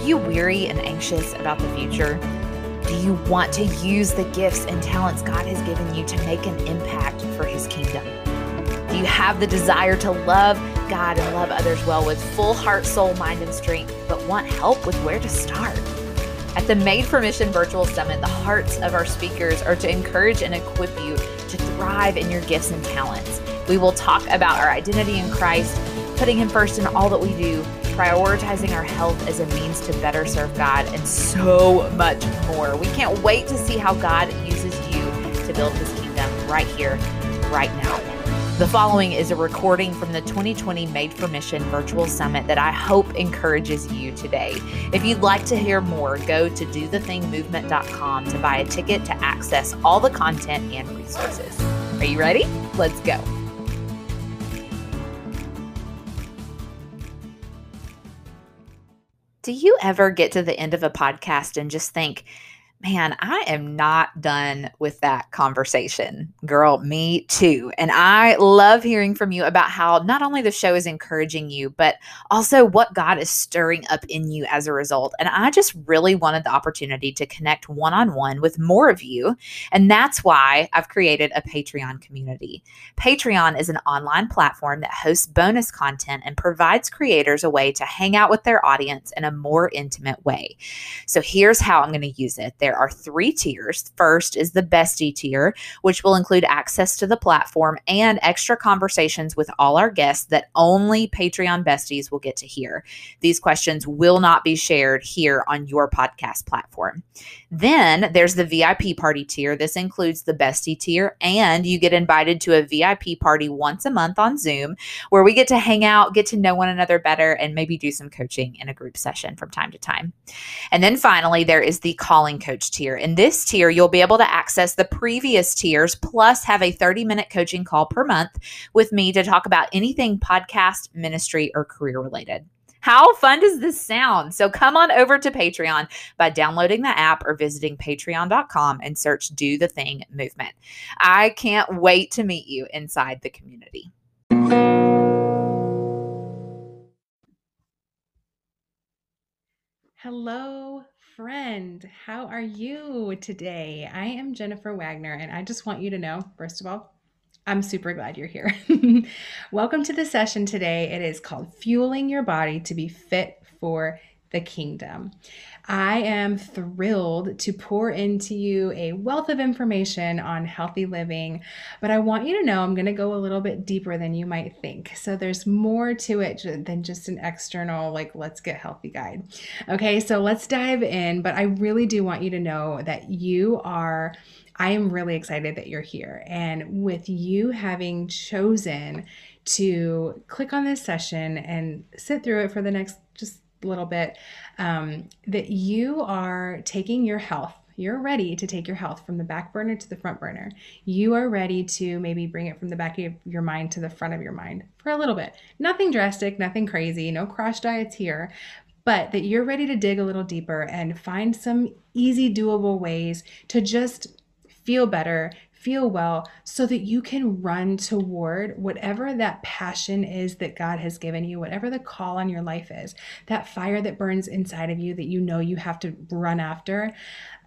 you weary and anxious about the future? Do you want to use the gifts and talents God has given you to make an impact for His kingdom? Do you have the desire to love God and love others well with full heart, soul, mind, and strength, but want help with where to start? At the Made for Mission Virtual Summit, the hearts of our speakers are to encourage and equip you to thrive in your gifts and talents. We will talk about our identity in Christ, putting Him first in all that we do, prioritizing our health as a means to better serve God, and so much more. We can't wait to see how God uses you to build His kingdom right here, right now. The following is a recording from the 2020 Made for Mission Virtual Summit that I hope encourages you today. If you'd like to hear more, go to dothethingmovement.com to buy a ticket to access all the content and resources. Are you ready? Let's go. Do you ever get to the end of a podcast and just think, man, I am not done with that conversation. Girl, me too. And I love hearing from you about how not only the show is encouraging you, but also what God is stirring up in you as a result. And I just really wanted the opportunity to connect one on one with more of you. And that's why I've created a Patreon community. Patreon is an online platform that hosts bonus content and provides creators a way to hang out with their audience in a more intimate way. So here's how I'm going to use it. There there are three tiers. First is the bestie tier, which will include access to the platform and extra conversations with all our guests that only Patreon besties will get to hear. These questions will not be shared here on your podcast platform. Then there's the VIP party tier. This includes the bestie tier, and you get invited to a VIP party once a month on Zoom where we get to hang out, get to know one another better, and maybe do some coaching in a group session from time to time. And then finally, there is the calling coach coach tier. In this tier, you'll be able to access the previous tiers plus have a 30 minute coaching call per month with me to talk about anything podcast, ministry, or career related. How fun does this sound? So come on over to Patreon by downloading the app or visiting patreon.com and search Do the Thing Movement. I can't wait to meet you inside the community. Hello, friend. How are you today? I am Jennifer Wagner, and I just want you to know, first of all, I'm super glad you're here. Welcome to the session today. It is called Fueling Your Body to Be Fit for the Kingdom. I am thrilled to pour into you a wealth of information on healthy living, but I want you to know I'm going to go a little bit deeper than you might think. So there's more to it than just an external, like, let's get healthy guide. Okay, so let's dive in, but I really do want you to know that you are. I am really excited that you're here. And with you having chosen to click on this session and sit through it for the next just little bit um, that you are taking your health you're ready to take your health from the back burner to the front burner. You are ready to maybe bring it from the back of your mind to the front of your mind for a little bit. Nothing drastic, nothing crazy, no crash diets here, but that you're ready to dig a little deeper and find some easy, doable ways to just feel better, feel well so that you can run toward whatever that passion is that God has given you, whatever the call on your life is, that fire that burns inside of you that you know you have to run after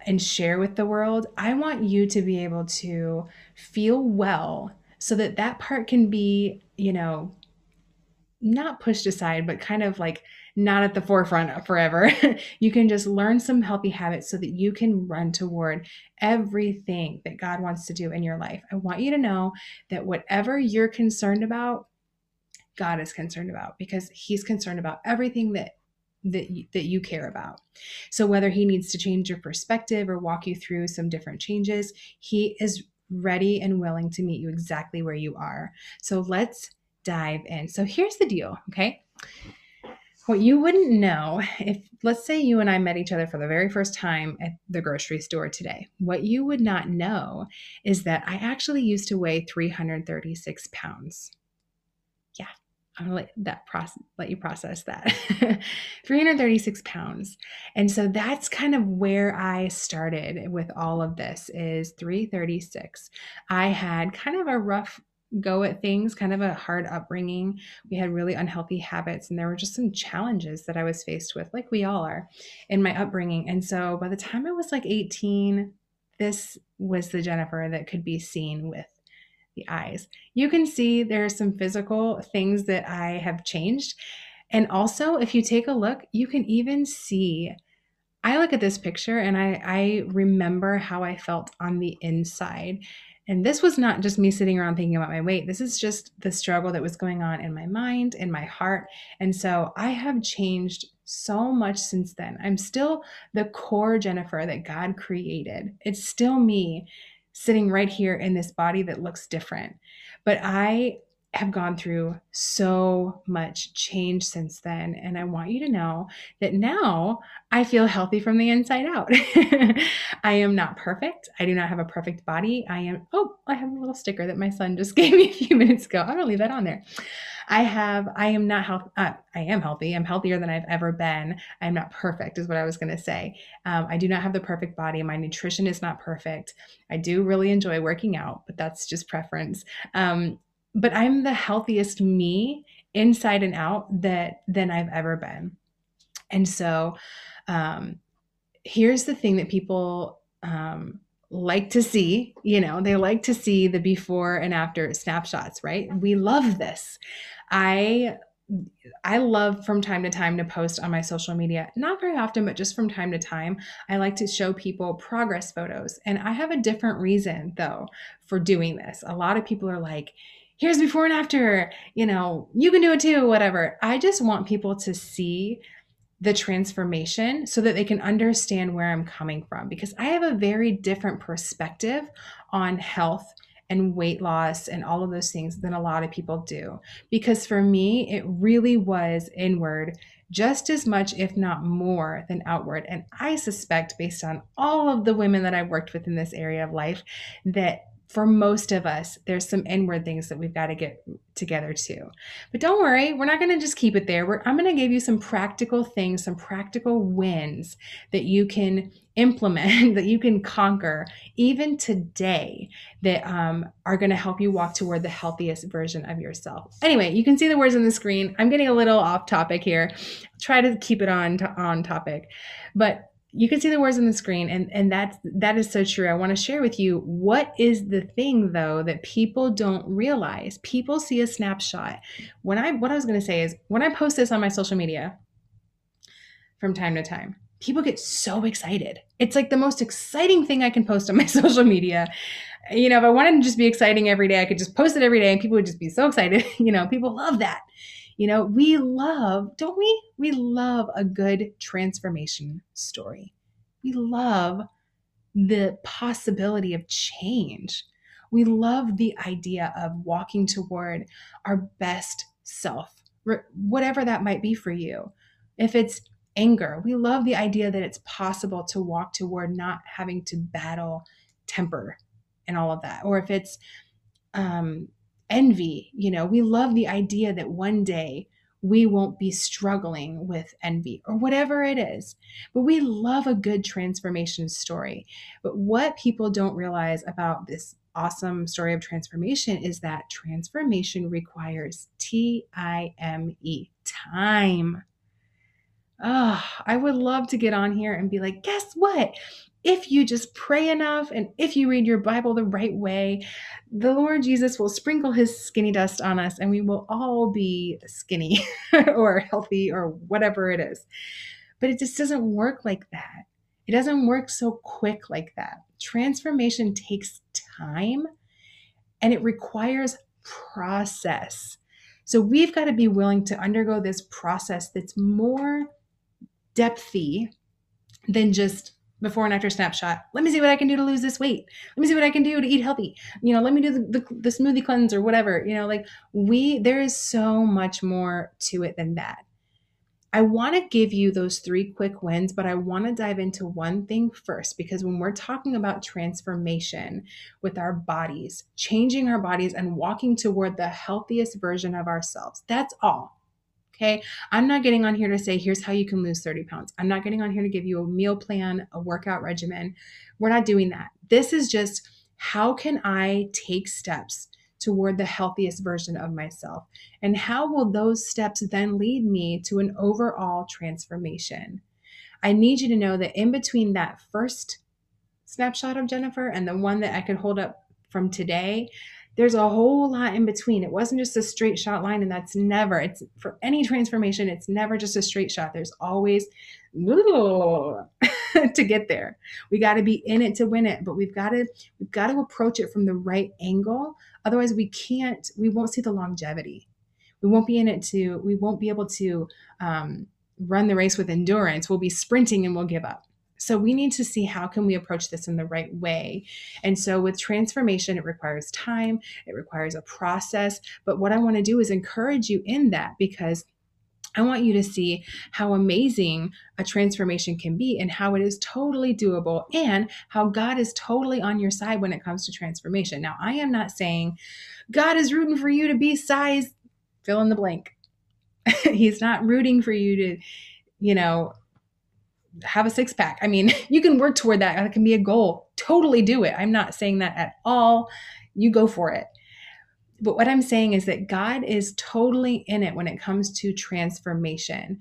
and share with the world. I want you to be able to feel well so that that part can be, you know, not pushed aside, but kind of like not at the forefront forever. you can just learn some healthy habits so that you can run toward everything that God wants to do in your life. I want you to know that whatever you're concerned about, God is concerned about because he's concerned about everything that that you, that you care about. So whether he needs to change your perspective or walk you through some different changes, he is ready and willing to meet you exactly where you are. So let's dive in. So here's the deal, okay? What you wouldn't know if, let's say, you and I met each other for the very first time at the grocery store today, what you would not know is that I actually used to weigh 336 pounds. Yeah, I'm gonna let that process, let you process that. 336 pounds. And so that's kind of where I started with all of this is 336. I had kind of a rough go at things, kind of a hard upbringing. We had really unhealthy habits, and there were just some challenges that I was faced with, like we all are in my upbringing. And so by the time I was like 18, this was the Jennifer that could be seen with the eyes. You can see there are some physical things that I have changed. And also, if you take a look, you can even see. I look at this picture and I, I remember how I felt on the inside. And this was not just me sitting around thinking about my weight. This is just the struggle that was going on in my mind, in my heart. And so I have changed so much since then. I'm still the core Jennifer that God created. It's still me sitting right here in this body that looks different. But I have gone through so much change since then. And I want you to know that now I feel healthy from the inside out. I am not perfect. I do not have a perfect body. I am, oh, I have a little sticker that my son just gave me a few minutes ago. I'm to leave that on there. I have, I am not health, uh, I am healthy. I'm healthier than I've ever been. I'm not perfect, is what I was going to say. Um, I do not have the perfect body. My nutrition is not perfect. I do really enjoy working out, but that's just preference. Um, but I'm the healthiest me inside and out that than I've ever been. And so um, here's the thing that people um, like to see, you know, they like to see the before and after snapshots, right? We love this. I I love from time to time to post on my social media, not very often, but just from time to time. I like to show people progress photos. And I have a different reason, though, for doing this. A lot of people are like, here's before and after, you know, you can do it too, whatever. I just want people to see the transformation so that they can understand where I'm coming from because I have a very different perspective on health and weight loss and all of those things than a lot of people do. Because for me, it really was inward just as much, if not more, than outward. And I suspect, based on all of the women that I've worked with in this area of life, that for most of us, there's some inward things that we've got to get together too. But don't worry, we're not going to just keep it there. We're, I'm going to give you some practical things, some practical wins that you can implement, that you can conquer even today that um, are going to help you walk toward the healthiest version of yourself. Anyway, you can see the words on the screen. I'm getting a little off topic here. Try to keep it on to, on topic. But you can see the words on the screen and and that's that is so true. I want to share with you what is the thing though that people don't realize? People see a snapshot. When i what i was going to say is when i post this on my social media from time to time people get so excited. It's like the most exciting thing i can post on my social media. You know if i wanted to just be exciting every day i could just post it every day and people would just be so excited. You know people love that you know, we love, don't we? We love a good transformation story. We love the possibility of change. We love the idea of walking toward our best self, whatever that might be for you. If it's anger, we love the idea that it's possible to walk toward not having to battle temper and all of that. Or if it's um, envy. You know, we love the idea that one day we won't be struggling with envy or whatever it is. But we love a good transformation story. But what people don't realize about this awesome story of transformation is that transformation requires T I M E, time. Oh, I would love to get on here and be like, guess what? If you just pray enough and if you read your Bible the right way, the Lord Jesus will sprinkle his skinny dust on us and we will all be skinny or healthy or whatever it is. But it just doesn't work like that. It doesn't work so quick like that. Transformation takes time and it requires process. So we've got to be willing to undergo this process that's more depthy than just before and after snapshot. Let me see what I can do to lose this weight. Let me see what I can do to eat healthy. You know, let me do the, the, the smoothie cleanse or whatever. You know, like we, there is so much more to it than that. I want to give you those three quick wins, but I want to dive into one thing first because when we're talking about transformation with our bodies, changing our bodies and walking toward the healthiest version of ourselves, that's all. Okay. I'm not getting on here to say, here's how you can lose 30 pounds. I'm not getting on here to give you a meal plan, a workout regimen. We're not doing that. This is just how can I take steps toward the healthiest version of myself? And how will those steps then lead me to an overall transformation? I need you to know that in between that first snapshot of Jennifer and the one that I could hold up from today, there's a whole lot in between. It wasn't just a straight shot line, and that's never, it's for any transformation, it's never just a straight shot. There's always to get there. We got to be in it to win it, but we've got to we've got to approach it from the right angle. Otherwise, we can't, we won't see the longevity. We won't be in it to, we won't be able to um, run the race with endurance. We'll be sprinting and we'll give up. So we need to see how can we approach this in the right way. And so with transformation it requires time, it requires a process, but what I want to do is encourage you in that because I want you to see how amazing a transformation can be and how it is totally doable and how God is totally on your side when it comes to transformation. Now, I am not saying God is rooting for you to be size fill in the blank. He's not rooting for you to, you know, have a six pack. I mean, you can work toward that. That can be a goal. Totally do it. I'm not saying that at all. You go for it. But what I'm saying is that God is totally in it when it comes to transformation.